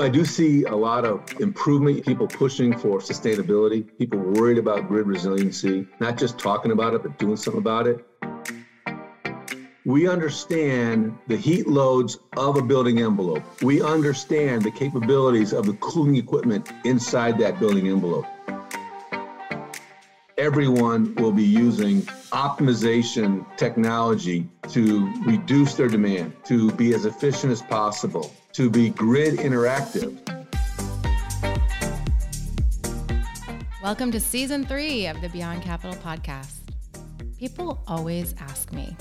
I do see a lot of improvement, people pushing for sustainability, people worried about grid resiliency, not just talking about it, but doing something about it. We understand the heat loads of a building envelope. We understand the capabilities of the cooling equipment inside that building envelope. Everyone will be using optimization technology to reduce their demand, to be as efficient as possible, to be grid interactive. Welcome to season three of the Beyond Capital podcast. People always ask me,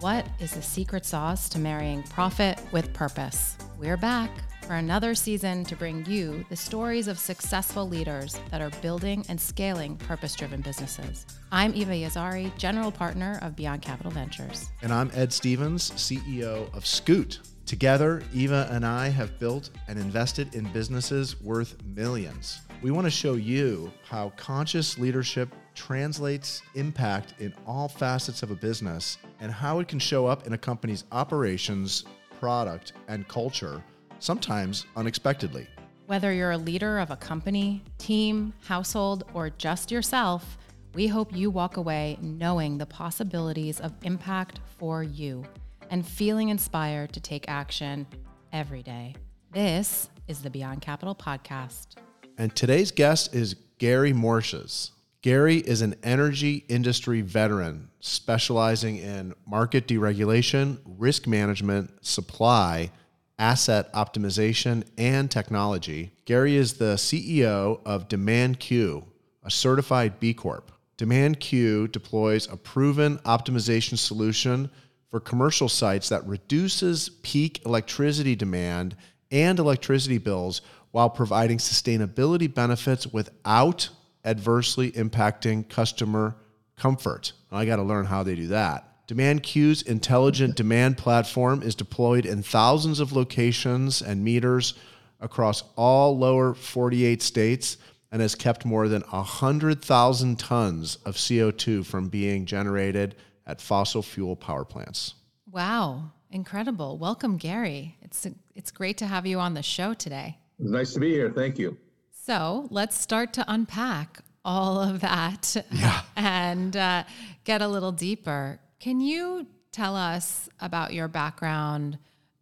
what is the secret sauce to marrying profit with purpose? We're back for another season to bring you the stories of successful leaders that are building and scaling purpose driven businesses. I'm Eva Yazhari, General Partner of Beyond Capital Ventures. And I'm Ed Stevens, CEO of Scoot. Together, Eva and I have built and invested in businesses worth millions. We want to show you how conscious leadership translates impact in all facets of a business and how it can show up in a company's operations, product, and culture, sometimes unexpectedly. Whether you're a leader of a company, team, household, or just yourself, we hope you walk away knowing the possibilities of impact for you and feeling inspired to take action every day. This is the Beyond Capital podcast. And today's guest is Gary Morsches. Gary is an energy industry veteran specializing in market deregulation, risk management, supply, asset optimization, and technology. Gary is the CEO of DemandQ, a certified B Corp. DemandQ deploys a proven optimization solution for commercial sites that reduces peak electricity demand and electricity bills while providing sustainability benefits without adversely impacting customer comfort. I got to learn how they do that. Demand DemandQ's intelligent demand platform is deployed in thousands of locations and meters across all lower 48 states and has kept more than 100,000 tons of CO2 from being generated at fossil fuel power plants. Wow, incredible. Welcome, Gary. It's, it's great to have you on the show today. Nice to be here. Thank you. So let's start to unpack all of that yeah. and uh, get a little deeper. Can you tell us about your background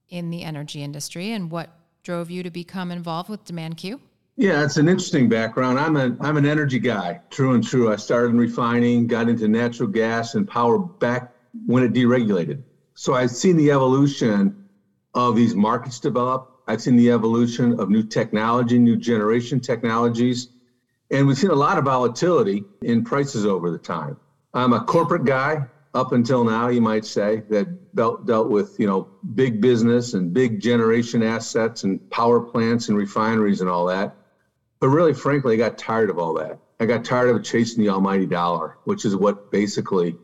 in the energy industry and what drove you to become involved with Demand DemandQ? Yeah, it's an interesting background. I'm a I'm an energy guy, true and true. I started in refining, got into natural gas and power back when it deregulated. So I've seen the evolution of these markets develop. I've seen the evolution of new technology, new generation technologies, and we've seen a lot of volatility in prices over the time. I'm a corporate guy up until now, you might say, that dealt, dealt with you know big business and big generation assets and power plants and refineries and all that. But really, frankly, I got tired of all that. I got tired of chasing the almighty dollar, which is what basically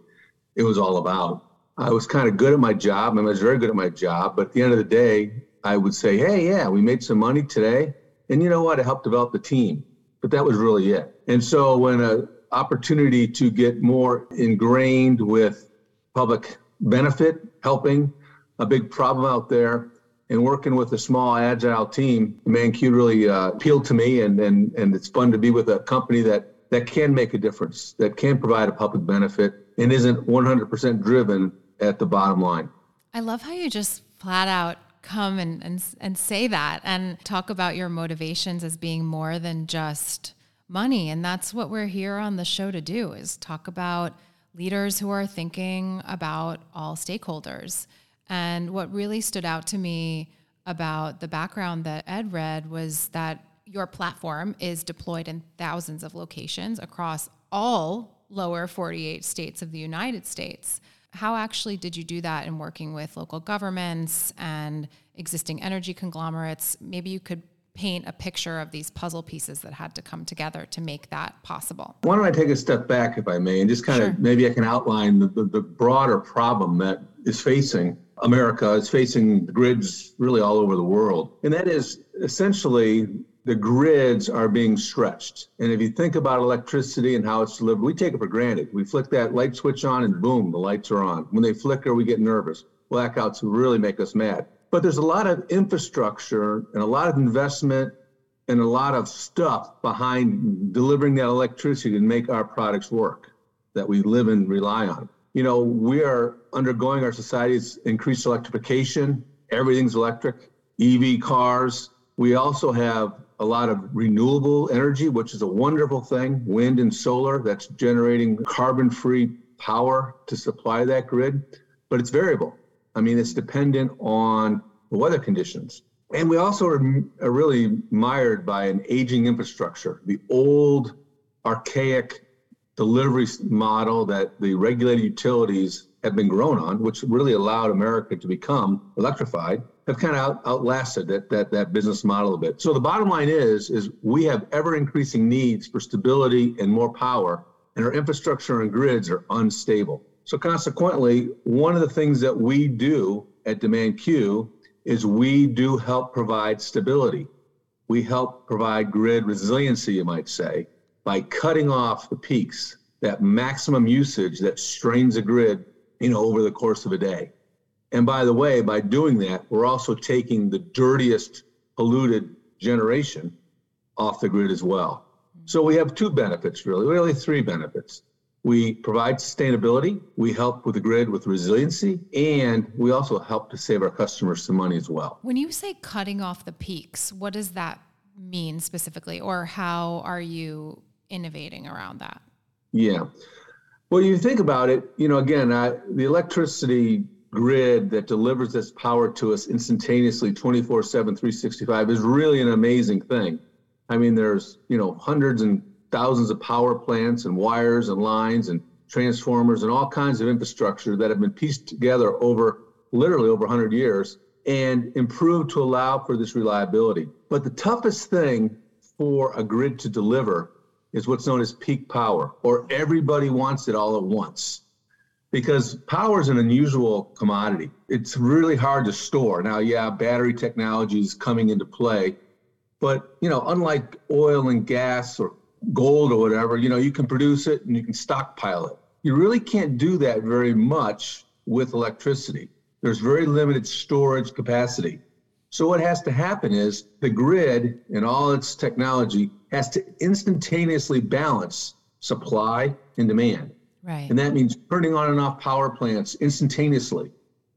it was all about. I was kind of good at my job. I was very good at my job. But at the end of the day, I would say, hey, yeah, we made some money today. And you know what? It helped develop the team. But that was really it. And so when a opportunity to get more ingrained with public benefit, helping a big problem out there, and working with a small agile team, ManQ really uh, appealed to me, and, and and it's fun to be with a company that that can make a difference, that can provide a public benefit, and isn't 100% driven at the bottom line. I love how you just flat out come and, and and say that and talk about your motivations as being more than just money, and that's what we're here on the show to do: is talk about leaders who are thinking about all stakeholders. And what really stood out to me about the background that Ed read was that your platform is deployed in thousands of locations across all lower 48 states of the United States. How actually did you do that in working with local governments and existing energy conglomerates? Maybe you could paint a picture of these puzzle pieces that had to come together to make that possible. Why don't I take a step back, if I may, and just kind sure. of maybe I can outline the, the, the, broader problem that is facing America, is facing grids really all over the world. And that is essentially the grids are being stretched. And if you think about electricity and how it's delivered, we take it for granted. We flick that light switch on and boom, the lights are on. When they flicker, we get nervous. Blackouts really make us mad. But there's a lot of infrastructure and a lot of investment and a lot of stuff behind delivering that electricity to make our products work that we live and rely on. You know, we are undergoing our society's increased electrification. Everything's electric, EV cars. We also have a lot of renewable energy, which is a wonderful thing, wind and solar that's generating carbon free power to supply that grid, but it's variable. I mean, it's dependent on the weather conditions. And we also are, are really mired by an aging infrastructure, the old, archaic delivery model that the regulated utilities have been grown on, which really allowed America to become electrified, have kind of out, outlasted that, that, that business model a bit. So the bottom line is, is we have ever increasing needs for stability and more power, and our infrastructure and grids are unstable. So consequently, one of the things that we do at DemandQ is we do help provide stability. We help provide grid resiliency, you might say, by cutting off the peaks, that maximum usage that strains a grid, you know, over the course of a day. And by the way, by doing that, we're also taking the dirtiest polluted generation off the grid as well. So we have two benefits, really, really three benefits. We provide sustainability, we help with the grid with resiliency, and we also help to save our customers some money as well. When you say cutting off the peaks, what does that mean specifically, or how are you innovating around that? Yeah. Well, you think about it, you know, again, uh, the electricity grid that delivers this power to us instantaneously 24 7 365 is really an amazing thing i mean there's you know hundreds and thousands of power plants and wires and lines and transformers and all kinds of infrastructure that have been pieced together over literally over 100 years and improved to allow for this reliability. But the toughest thing for a grid to deliver is what's known as peak power, or everybody wants it all at once. Because power is an unusual commodity. It's really hard to store. Now, yeah, battery technology is coming into play, but you know, unlike oil and gas or gold or whatever, you know, you can produce it and you can stockpile it. You really can't do that very much with electricity. There's very limited storage capacity. So what has to happen is the grid and all its technology has to instantaneously balance supply and demand. Right. And that means turning on and off power plants instantaneously.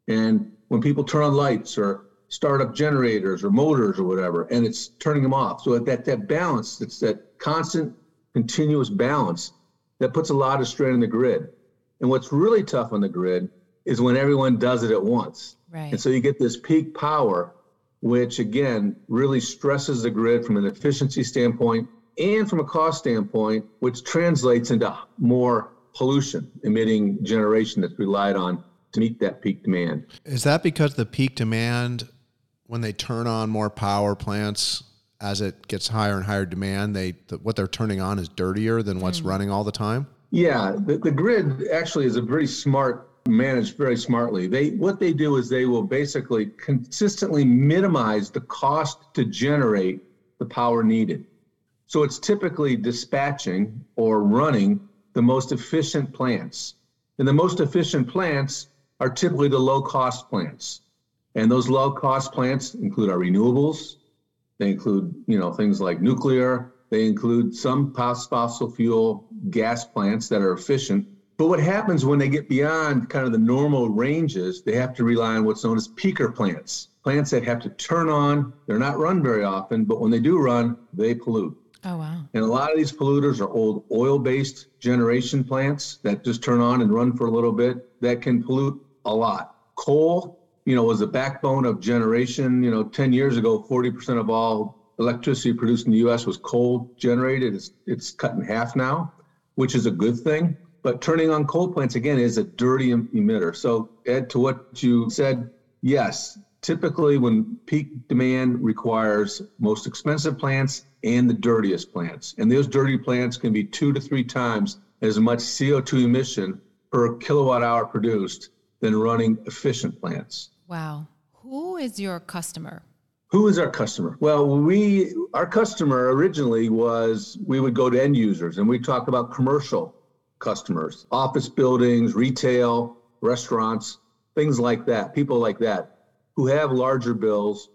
And when people turn on lights or start up generators or motors or whatever, and it's turning them off. So that that balance, it's that constant, continuous balance that puts a lot of strain on the grid. And what's really tough on the grid is when everyone does it at once. Right. And so you get this peak power, which again really stresses the grid from an efficiency standpoint and from a cost standpoint, which translates into more pollution emitting generation that's relied on to meet that peak demand. Is that because the peak demand, when they turn on more power plants, as it gets higher and higher demand, they the, what they're turning on is dirtier than what's mm. running all the time. Yeah, the, the grid actually is a very smart managed very smartly. They what they do is they will basically consistently minimize the cost to generate the power needed. So it's typically dispatching or running the most efficient plants. And the most efficient plants are typically the low cost plants. And those low cost plants include our renewables, they include, you know, things like nuclear. They include some fossil fuel gas plants that are efficient. But what happens when they get beyond kind of the normal ranges, they have to rely on what's known as peaker plants, plants that have to turn on. They're not run very often, but when they do run, they pollute. Oh, wow. And a lot of these polluters are old oil based generation plants that just turn on and run for a little bit that can pollute a lot. Coal you know, was the backbone of generation. You know, 10 years ago, 40% of all electricity produced in the U.S. was coal generated. It's, it's cut in half now, which is a good thing. But turning on coal plants again is a dirty emitter. So, Ed, to what you said, yes, typically when peak demand requires most expensive plants and the dirtiest plants. And those dirty plants can be two to three times as much CO2 emission per kilowatt hour produced than running efficient plants. Wow. Who is your customer? Who is our customer? Well, we our customer originally was we would go to end users and we talk about commercial customers, office buildings, retail, restaurants, things like that, people like that. who have larger bills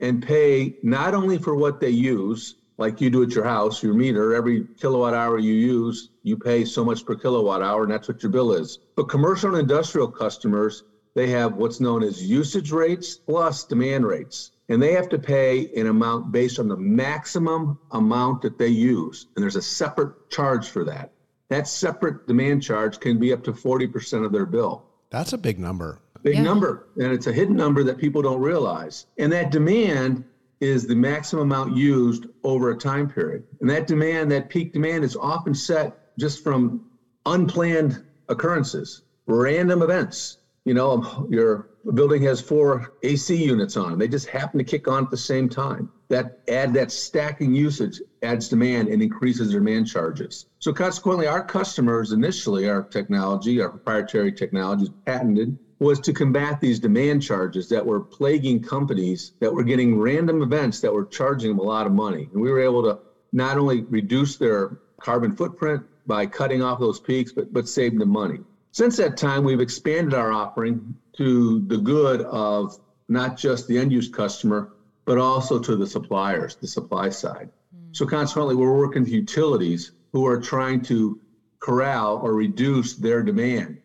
and pay not only for what they use, like you do at your house, your meter, every kilowatt hour you use, you pay so much per kilowatt hour, and that's what your bill is. But commercial and industrial customers, they have what's known as usage rates plus demand rates. And they have to pay an amount based on the maximum amount that they use. And there's a separate charge for that. That separate demand charge can be up to 40% of their bill. That's a big number. Big yeah. number. And it's a hidden number that people don't realize. And that demand is the maximum amount used over a time period. And that demand, that peak demand, is often set just from unplanned occurrences, random events. You know, your building has four AC units on, they just happen to kick on at the same time. That add that stacking usage adds demand and increases demand charges. So consequently, our customers initially, our technology, our proprietary technology is patented was to combat these demand charges that were plaguing companies that were getting random events that were charging them a lot of money. And we were able to not only reduce their carbon footprint by cutting off those peaks, but, but save them money. Since that time, we've expanded our offering to the good of not just the end use customer, but also to the suppliers, the supply side. So consequently, we're working with utilities who are trying to corral or reduce their demand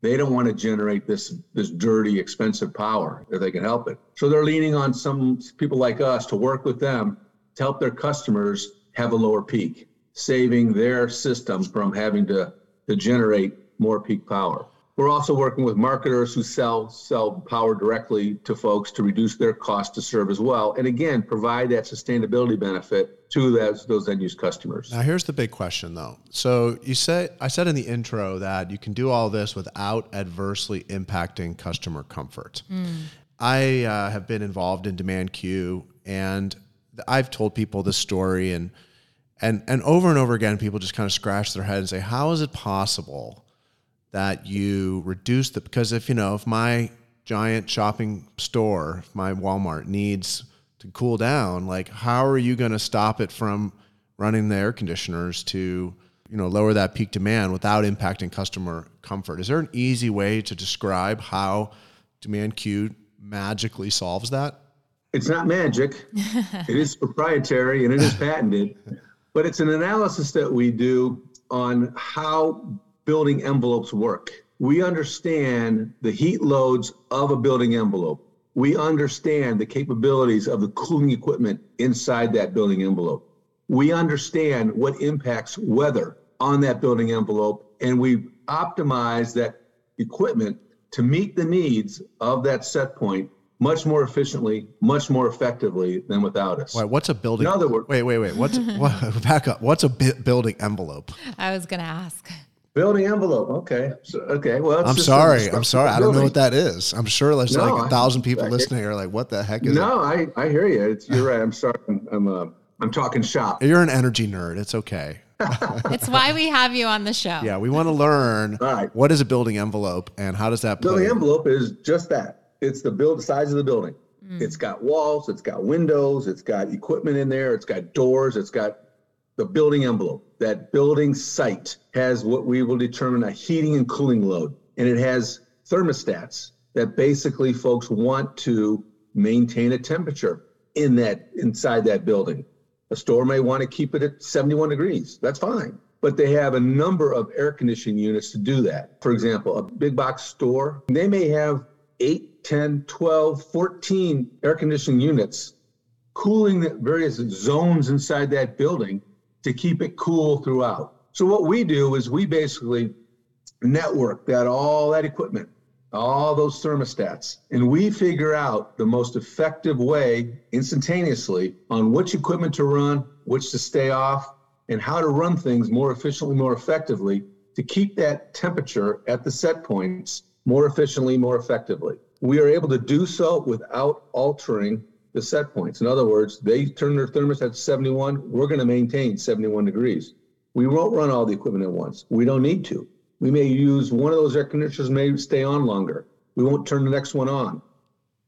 they don't want to generate this this dirty, expensive power if they can help it. So they're leaning on some people like us to work with them to help their customers have a lower peak, saving their system from having to, to generate more peak power. We're also working with marketers who sell sell power directly to folks to reduce their cost to serve as well, and again provide that sustainability benefit to those those end use customers. Now, here's the big question, though. So you said I said in the intro that you can do all this without adversely impacting customer comfort. Mm. I uh, have been involved in DemandQ, and I've told people this story, and and and over and over again, people just kind of scratch their head and say, "How is it possible?" That you reduce the because if you know if my giant shopping store, if my Walmart needs to cool down, like how are you going to stop it from running the air conditioners to you know lower that peak demand without impacting customer comfort? Is there an easy way to describe how DemandQ magically solves that? It's not magic. it is proprietary and it is patented, but it's an analysis that we do on how building envelopes work. We understand the heat loads of a building envelope. We understand the capabilities of the cooling equipment inside that building envelope. We understand what impacts weather on that building envelope, and we optimize that equipment to meet the needs of that set point much more efficiently, much more effectively than without us. Wait, what's a building? In other words, wait, wait, wait. What's what, back up? What's a building envelope? I was going to ask. Building envelope. Okay. So, okay. Well, I'm sorry. I'm sorry. I don't know what that is. I'm sure there's no, like a thousand people I, listening are like, "What the heck is?" No, I I hear you. It's, you're right. I'm sorry. I'm I'm, uh, I'm talking shop. You're an energy nerd. It's okay. it's why we have you on the show. Yeah, we want to learn. All right. What is a building envelope, and how does that? Build building envelope is just that. It's the build size of the building. Mm. It's got walls. It's got windows. It's got equipment in there. It's got doors. It's got the building envelope, that building site has what we will determine a heating and cooling load. And it has thermostats that basically folks want to maintain a temperature in that inside that building. A store may want to keep it at 71 degrees. That's fine. But they have a number of air conditioning units to do that. For example, a big box store, they may have 8, 10, 12, 14 air conditioning units cooling the various zones inside that building to keep it cool throughout. So what we do is we basically network that all that equipment, all those thermostats, and we figure out the most effective way instantaneously on which equipment to run, which to stay off, and how to run things more efficiently, more effectively to keep that temperature at the set points more efficiently, more effectively. We are able to do so without altering the set points. In other words, they turn their thermostat to 71, we're going to maintain 71 degrees. We won't run all the equipment at once. We don't need to. We may use one of those air conditioners may stay on longer. We won't turn the next one on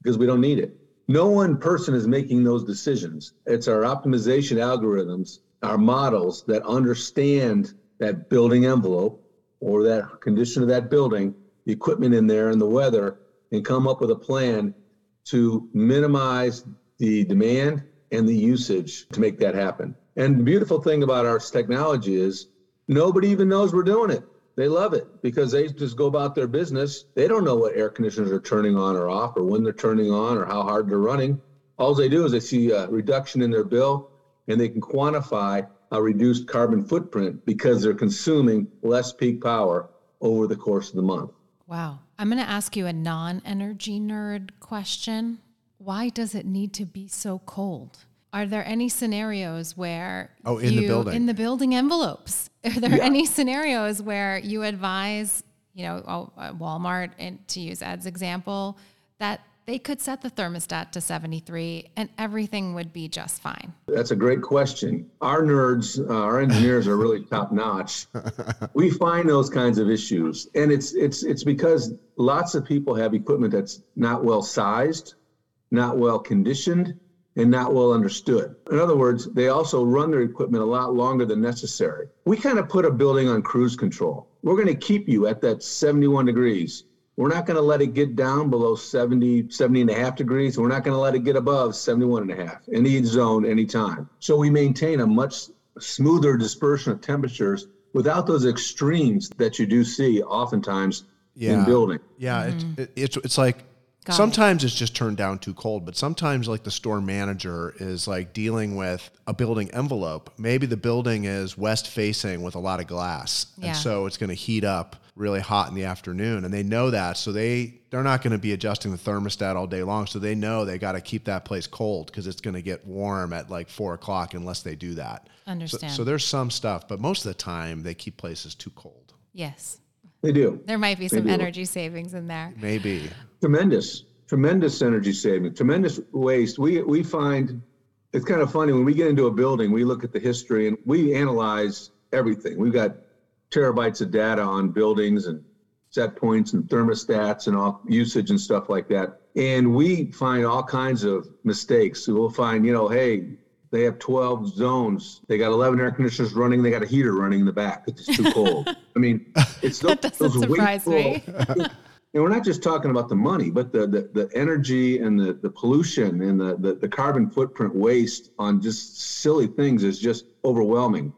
because we don't need it. No one person is making those decisions. It's our optimization algorithms, our models that understand that building envelope or that condition of that building, the equipment in there and the weather, and come up with a plan to minimize the demand and the usage to make that happen. And the beautiful thing about our technology is nobody even knows we're doing it. They love it because they just go about their business. They don't know what air conditioners are turning on or off or when they're turning on or how hard they're running. All they do is they see a reduction in their bill and they can quantify a reduced carbon footprint because they're consuming less peak power over the course of the month. Wow. I'm going to ask you a non energy nerd question. Why does it need to be so cold? Are there any scenarios where Oh, in you, the building. in the building envelopes? Are there Yeah. any scenarios where you advise, you know, oh, uh, Walmart, and to use Ed's example, that they could set the thermostat to 73 and everything would be just fine? That's a great question. Our nerds, uh, our engineers are really top notch. We find those kinds of issues, and it's it's it's because lots of people have equipment that's not well sized, not well conditioned, and not well understood. In other words, they also run their equipment a lot longer than necessary. We kind of put a building on cruise control. We're going to keep you at that 71 degrees. We're not going to let it get down below 70, 70 and a half degrees. We're not going to let it get above 71 and a half, any zone, anytime. So we maintain a much smoother dispersion of temperatures without those extremes that you do see oftentimes in Yeah. building. Yeah, it, mm-hmm. it, it's it's like Got it. sometimes it's just turned down too cold, but sometimes like the store manager is like dealing with a building envelope. Maybe the building is west facing with a lot of glass, Yeah. and so it's going to heat up really hot in the afternoon, and they know that, so they they're not going to be adjusting the thermostat all day long. So they know they got to keep that place cold because it's going to get warm at like four o'clock unless they do that. So, Understand. so there's some stuff, but most of the time they keep places too cold. yes. They do. There might be some do. energy savings in there. Maybe. Tremendous, tremendous energy saving, tremendous waste. We we find it's kind of funny when we get into a building, we look at the history and we analyze everything. We've got terabytes of data on buildings and set points and thermostats and all usage and stuff like that. And we find all kinds of mistakes. So we'll find, you know, hey, they have 12 zones. They got 11 air conditioners running. They got a heater running in the back because it's too cold. I mean, it's those, That doesn't those surprise me. and we're not just talking about the money, but the the, the energy and the, the pollution and the, the, the carbon footprint waste on just silly things is just overwhelming.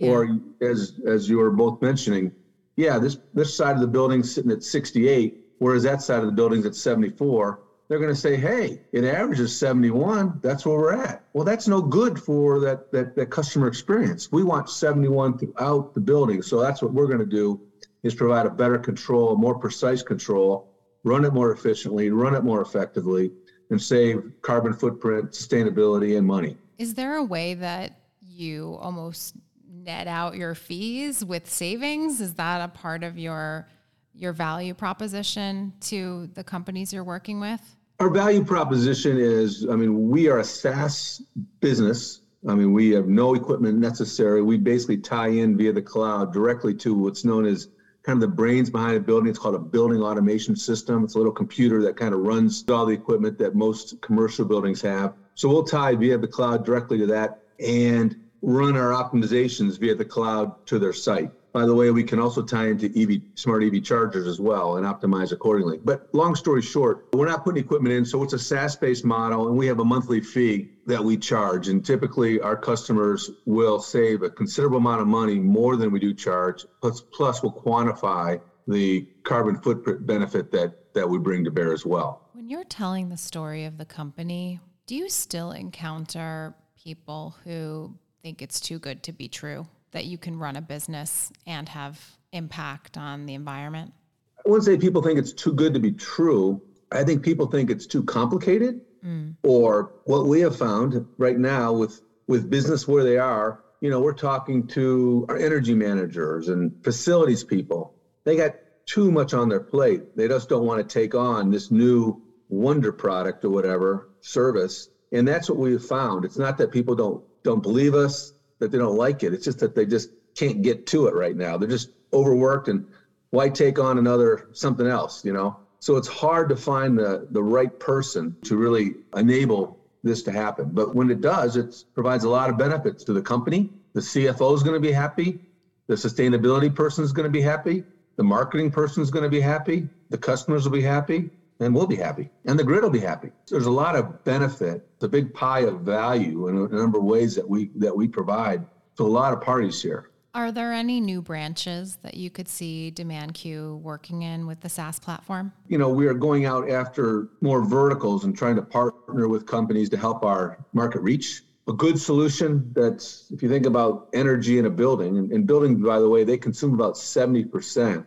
Or as as you were both mentioning, yeah, this this side of the building's sitting at 68, whereas that side of the building's at 74. They're going to say, "Hey, it averages 71. That's where we're at." Well, that's no good for that that that customer experience. We want 71 throughout the building, so that's what we're going to do is provide a better control, more precise control, run it more efficiently, run it more effectively, and save carbon footprint, sustainability, and money. Is there a way that you almost net out your fees with savings? Is that a part of your your value proposition to the companies you're working with? Our value proposition is, I mean, we are a SaaS business. I mean, we have no equipment necessary. We basically tie in via the cloud directly to what's known as kind of the brains behind a building. It's called a building automation system. It's a little computer that kind of runs all the equipment that most commercial buildings have. So we'll tie via the cloud directly to that and run our optimizations via the cloud to their site. By the way, we can also tie into EV smart EV chargers as well and optimize accordingly. But long story short, we're not putting equipment in, so it's a SaaS-based model, and we have a monthly fee that we charge. And typically, our customers will save a considerable amount of money more than we do charge. Plus, plus we'll quantify the carbon footprint benefit that that we bring to bear as well. When you're telling the story of the company, do you still encounter people who think it's too good to be true that you can run a business and have impact on the environment? I wouldn't say people think it's too good to be true. I think people think it's too complicated. Mm. Or what we have found right now with with business where they are, you know, we're talking to our energy managers and facilities people. They got too much on their plate. They just don't want to take on this new wonder product or whatever service. And that's what we've found. It's not that people don't don't believe us, that they don't like it. It's just that they just can't get to it right now. They're just overworked and why take on another something else, you know? So it's hard to find the the right person to really enable this to happen. But when it does, it provides a lot of benefits to the company. The CFO is going to be happy. The sustainability person is going to be happy. The marketing person is going to be happy. The customers will be happy. And we'll be happy, and the grid will be happy. There's a lot of benefit, the big pie of value in a number of ways that we that we provide to a lot of parties here. Are there any new branches that you could see DemandQ working in with the SaaS platform? You know, we are going out after more verticals and trying to partner with companies to help our market reach. A good solution that's, if you think about energy in a building, and, and buildings, by the way, they consume about 70%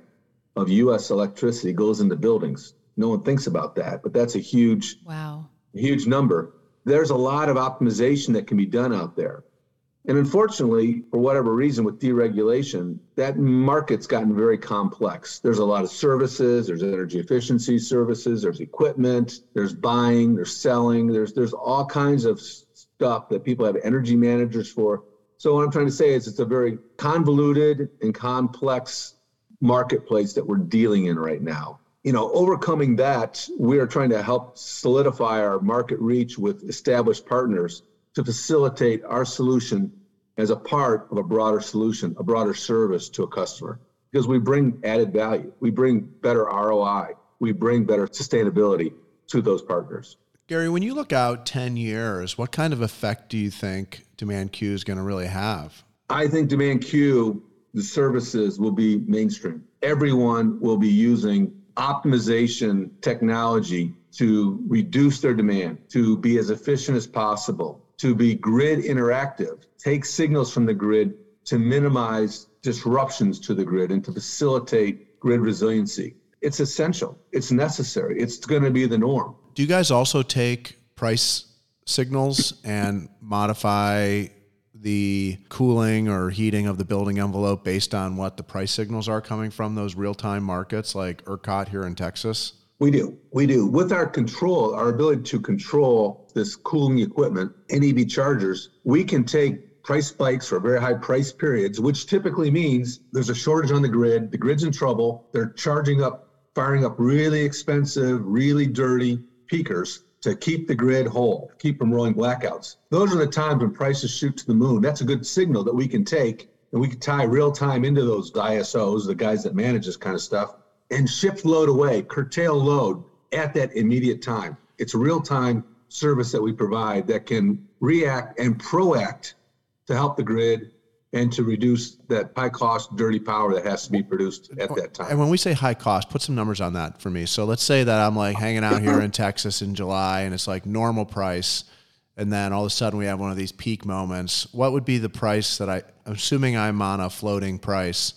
of US electricity goes into buildings. No one thinks about that, but that's a huge, wow, huge number. There's a lot of optimization that can be done out there. And unfortunately, for whatever reason, with deregulation, that market's gotten very complex. There's a lot of services, there's energy efficiency services, there's equipment, there's buying, there's selling, there's there's all kinds of stuff that people have energy managers for. So what I'm trying to say is it's a very convoluted and complex marketplace that we're dealing in right now. You know, overcoming that, we are trying to help solidify our market reach with established partners to facilitate our solution as a part of a broader solution, a broader service to a customer. Because we bring added value, we bring better ROI, we bring better sustainability to those partners. Gary, when you look out 10 years, what kind of effect do you think DemandQ is going to really have? I think DemandQ, the services will be mainstream. Everyone will be using optimization technology to reduce their demand, to be as efficient as possible, to be grid interactive, take signals from the grid to minimize disruptions to the grid and to facilitate grid resiliency. It's essential. It's necessary. It's going to be the norm. Do you guys also take price signals and modify the cooling or heating of the building envelope based on what the price signals are coming from those real-time markets like ERCOT here in Texas? We do. We do. With our control, our ability to control this cooling equipment and EV chargers, we can take price spikes for very high price periods, which typically means there's a shortage on the grid, the grid's in trouble, they're charging up, firing up really expensive, really dirty peakers to keep the grid whole, keep from rolling blackouts. Those are the times when prices shoot to the moon. That's a good signal that we can take and we can tie real time into those ISOs, the guys that manage this kind of stuff, and shift load away, curtail load at that immediate time. It's a real time service that we provide that can react and proact to help the grid and to reduce that high cost dirty power that has to be produced at that time. And when we say high cost, put some numbers on that for me. So let's say that I'm like hanging out here in Texas in July and it's like normal price and then all of a sudden we have one of these peak moments. What would be the price that I assuming I'm on a floating price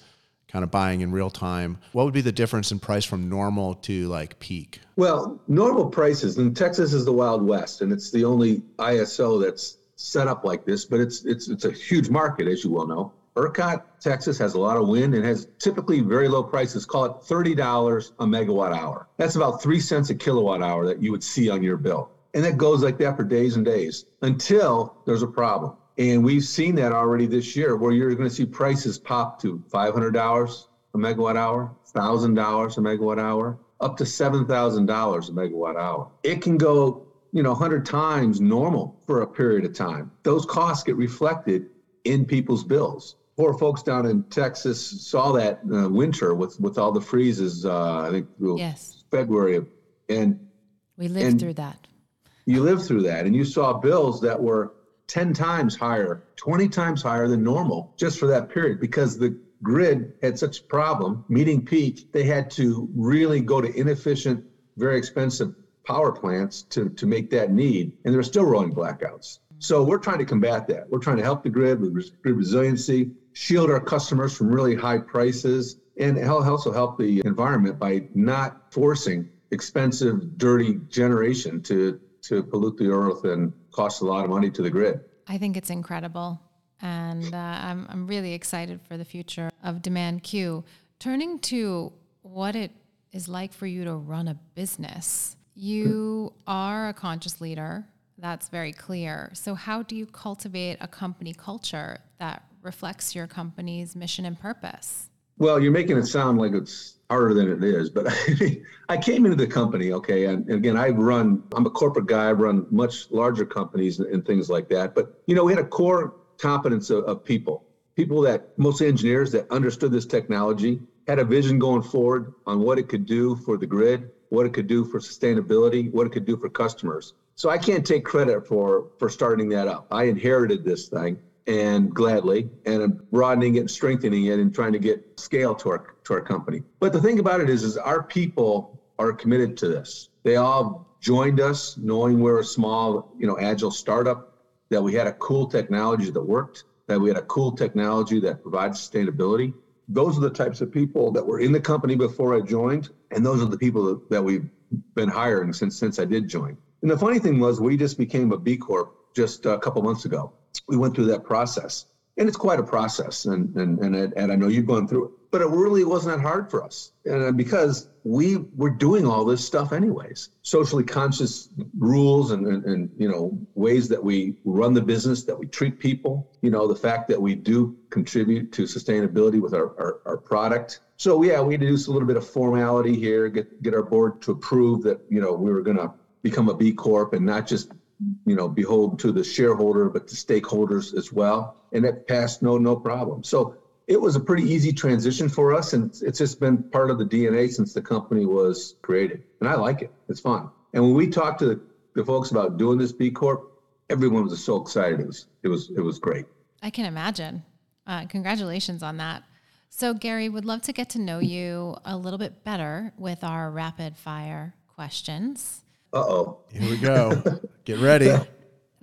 kind of buying in real time. What would be the difference in price from normal to like peak? Well, normal prices, and Texas is the Wild West, and it's the only ISO that's set up like this, but it's it's it's a huge market, as you well know. ERCOT, Texas has a lot of wind and has typically very low prices. Call it $30 a megawatt hour. That's about three cents a kilowatt hour that you would see on your bill. And that goes like that for days and days until there's a problem. And we've seen that already this year where you're going to see prices pop to $500 a megawatt hour, $1,000 a megawatt hour, up to $7,000 a megawatt hour. It can go, you know, 100 times normal for a period of time. Those costs get reflected in people's bills. Poor folks down in Texas saw that uh, winter with, with all the freezes, uh, I think yes. February. And we lived and through that. You lived through that and you saw bills that were 10 times higher, 20 times higher than normal just for that period because the grid had such a problem meeting peak. They had to really go to inefficient, very expensive power plants to, to make that need. And they're still rolling blackouts. So we're trying to combat that. We're trying to help the grid with grid resiliency, shield our customers from really high prices, and also help the environment by not forcing expensive, dirty generation to, to pollute the earth and cost a lot of money to the grid. I think it's incredible. And uh, I'm, I'm really excited for the future of DemandQ. Turning to what it is like for you to run a business, you are a conscious leader. That's very clear. So, how do you cultivate a company culture that reflects your company's mission and purpose? Well, you're making it sound like it's harder than it is, but I came into the company, okay, and, again, I run, I'm a corporate guy, I run much larger companies and, things like that. But, you know, we had a core competence of, of people, people that, mostly engineers that understood this technology, had a vision going forward on what it could do for the grid, what it could do for sustainability, what it could do for customers. So I can't take credit for for starting that up. I inherited this thing and gladly and I'm broadening it and strengthening it and trying to get scale to our to our company. But the thing about it is is our people are committed to this. They all joined us knowing we're a small, you know, agile startup, that we had a cool technology that worked, that we had a cool technology that provides sustainability. Those are the types of people that were in the company before I joined, and those are the people that we've been hiring since since I did join. And the funny thing was, we just became a B Corp just a couple months ago. We went through that process, and it's quite a process, and and and, and I know you've gone through it but it really wasn't that hard for us. And uh, because we were doing all this stuff anyways socially conscious rules and, and, and, you know ways that we run the business that we treat people you know the fact that we do contribute to sustainability with our, our, our product. So yeah we do a little bit of formality here get get our board to approve that you know we were going to become a b corp and not just you know behold to the shareholder but the stakeholders as well. And it passed no no problem. So it was a pretty easy transition for us and it's just been part of the dna since the company was created. And i like it. It's fun. And when we talked to the, the folks about doing this b corp everyone was so excited. It was it was it was great. I can imagine. Uh, congratulations on that. So gary would love to get to know you a little bit better with our rapid fire questions. Uh-oh. Here we go get ready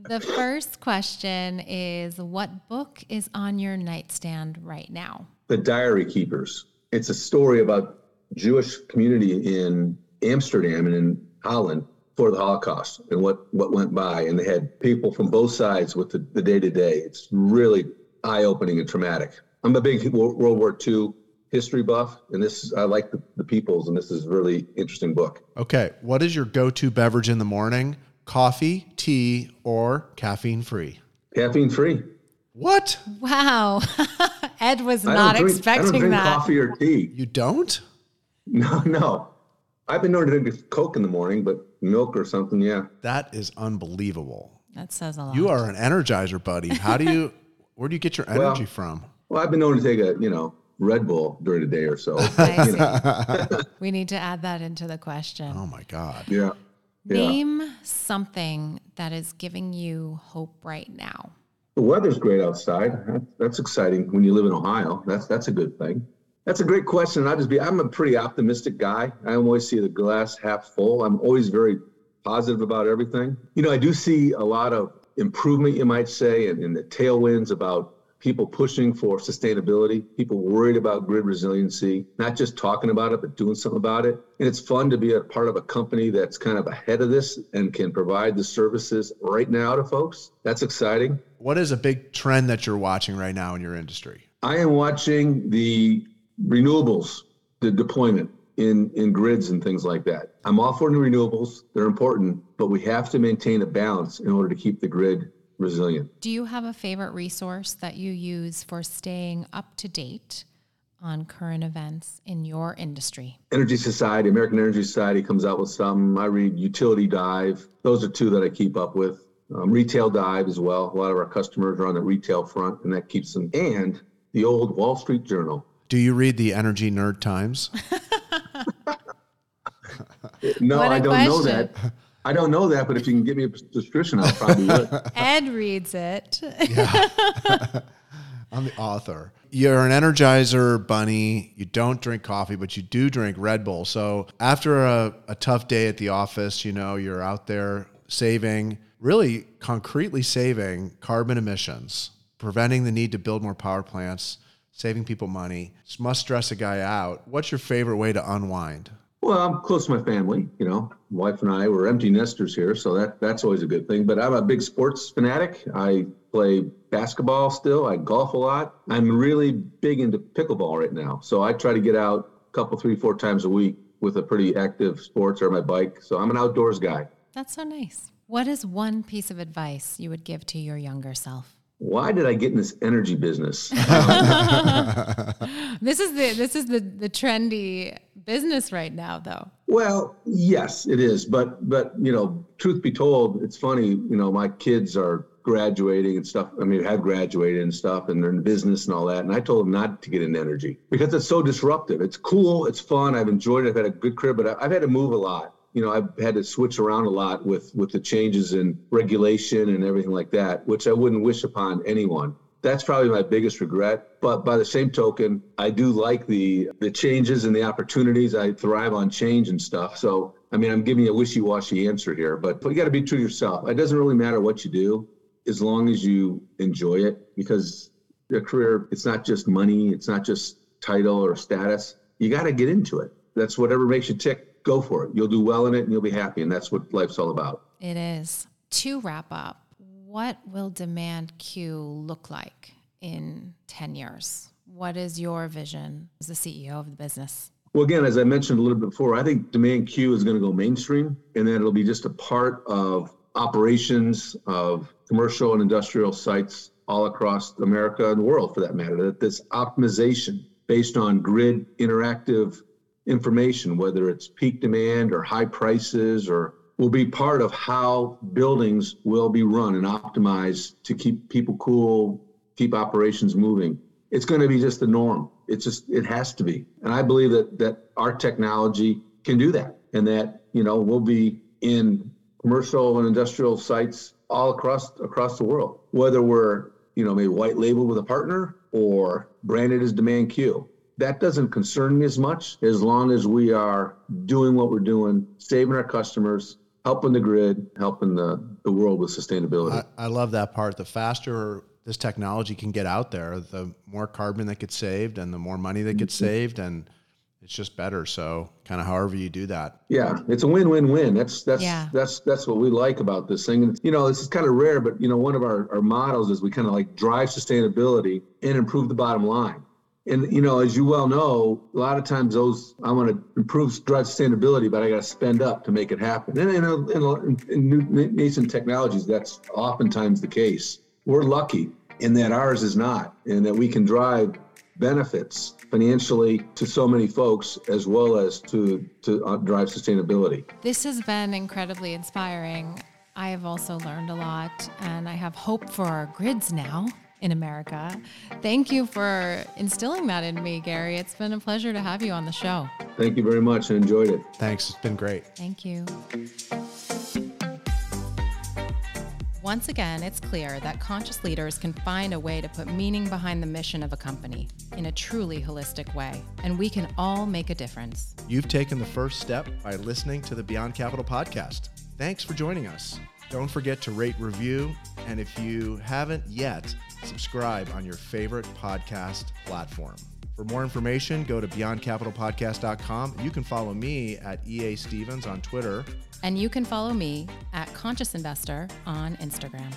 the first question is What book is on your nightstand right now? The Diary Keepers. It's a story about Jewish community in Amsterdam and in Holland for the Holocaust and what, what went by. And they had people from both sides with the day to day. It's really eye opening and traumatic. I'm a big World War II history buff, and this I like the, the peoples, and this is a really interesting book. Okay, what is your go-to beverage in the morning? Coffee, tea, or caffeine free? Caffeine free. What? Wow. Ed was not drink, expecting I don't drink that. coffee or tea. You don't? No, no. I've been known to drink Coke in the morning, but milk or something, yeah. That is unbelievable. That says a lot. You are an energizer, bunny. How do you, where do you get your energy well, from? Well, I've been known to take a, you know, Red Bull during the day or so. you know. we need to add that into the question. Oh my God. Yeah. Name yeah. something that is giving you hope right now. The weather's great outside. That's exciting when you live in Ohio. That's that's a good thing. That's a great question. I just be I'm a pretty optimistic guy. I always see the glass half full. I'm always very positive about everything. You know, I do see a lot of improvement, you might say, and, and the tailwinds about people pushing for sustainability, people worried about grid resiliency, not just talking about it, but doing something about it. And it's fun to be a part of a company that's kind of ahead of this and can provide the services right now to folks. That's exciting. What is a big trend that you're watching right now in your industry? I am watching the renewables, the deployment in, in grids and things like that. I'm all for the renewables, they're important, but we have to maintain a balance in order to keep the grid resilient. Do you have a favorite resource that you use for staying up to date on current events in your industry? Energy Society, American Energy Society comes out with some. I read Utility Dive. Those are two that I keep up with. Um, retail Dive as well. A lot of our customers are on the retail front, and that keeps them. And the old Wall Street Journal. Do you read the Energy Nerd Times? no, I don't question. know that. I don't know that, but if you can give me a subscription, I'll probably would. Ed reads it. yeah. I'm the author. You're an energizer bunny. You don't drink coffee, but you do drink Red Bull. So after a, a tough day at the office, you know, you're out there saving, really concretely saving carbon emissions, preventing the need to build more power plants, saving people money. This must stress a guy out. What's your favorite way to unwind? Well, I'm close to my family. You know, wife and I were empty nesters here, so that that's always a good thing. But I'm a big sports fanatic. I play basketball still. I golf a lot. I'm really big into pickleball right now, so I try to get out a couple, three, four times a week with a pretty active sports or my bike. So I'm an outdoors guy. That's so nice. What is one piece of advice you would give to your younger self? why did I get in this energy business? this is the this is the the trendy business right now, though. Well, yes, it is. But but you know, truth be told, it's funny. You know, my kids are graduating and stuff. I mean, have graduated and stuff, and they're in business and all that. And I told them not to get into energy because it's so disruptive. It's cool, it's fun. I've enjoyed it. I've had a good career, but I've had to move a lot. You know, I've had to switch around a lot with with the changes in regulation and everything like that, which I wouldn't wish upon anyone. That's probably my biggest regret. But by the same token, I do like the the changes and the opportunities. I thrive on change and stuff. So I mean, I'm giving you a wishy-washy answer here, but, but you got to be true to yourself. It doesn't really matter what you do as long as you enjoy it because your career it's not just money it's not just title or status you got to get into it that's whatever makes you tick go for it you'll do well in it and you'll be happy and that's what life's all about it is to wrap up what will DemandQ look like in 10 years what is your vision as the ceo of the business well, again, as I mentioned a little bit before, I think DemandQ is going to go mainstream and then it'll be just a part of operations of commercial and industrial sites all across America and the world for that matter. That this optimization based on grid interactive information, whether it's peak demand or high prices or will be part of how buildings will be run and optimized to keep people cool, keep operations moving. It's going to be just the norm. It's just it has to be. And I believe that that our technology can do that and that, you know, we'll be in commercial and industrial sites all across across the world. Whether we're you know maybe white labeled with a partner or branded as DemandQ, that doesn't concern me as much as long as we are doing what we're doing, saving our customers, helping the grid, helping the, the world with sustainability. I, I love that part. The faster this technology can get out there, the more carbon that gets saved and the more money that gets mm-hmm. saved and it's just better. So kind of however you do that. Yeah, it's a win-win-win. That's that's yeah. that's that's what we like about this thing. And you know, this is kind of rare, but you know, one of our, our models is we kind of like drive sustainability and improve the bottom line. And you know, as you well know, a lot of times those I want to improve drive sustainability, but I got to spend up to make it happen. And in, in, in new nascent technologies, that's oftentimes the case. We're lucky in that ours is not, and that we can drive benefits financially to so many folks as well as to, to uh, drive sustainability. This has been incredibly inspiring. I have also learned a lot and I have hope for our grids now in America. Thank you for instilling that in me, Gary. It's been a pleasure to have you on the show. Thank you very much. I enjoyed it. Thanks. It's been great. Thank you. Once again, it's clear that conscious leaders can find a way to put meaning behind the mission of a company in a truly holistic way, and we can all make a difference. You've taken the first step by listening to the Beyond Capital podcast. Thanks for joining us. Don't forget to rate, review, and if you haven't yet, subscribe on your favorite podcast platform. For more information, go to beyondcapitalpodcast.com. You can follow me at EA Stevens on Twitter and you can follow me at Conscious Investor on Instagram.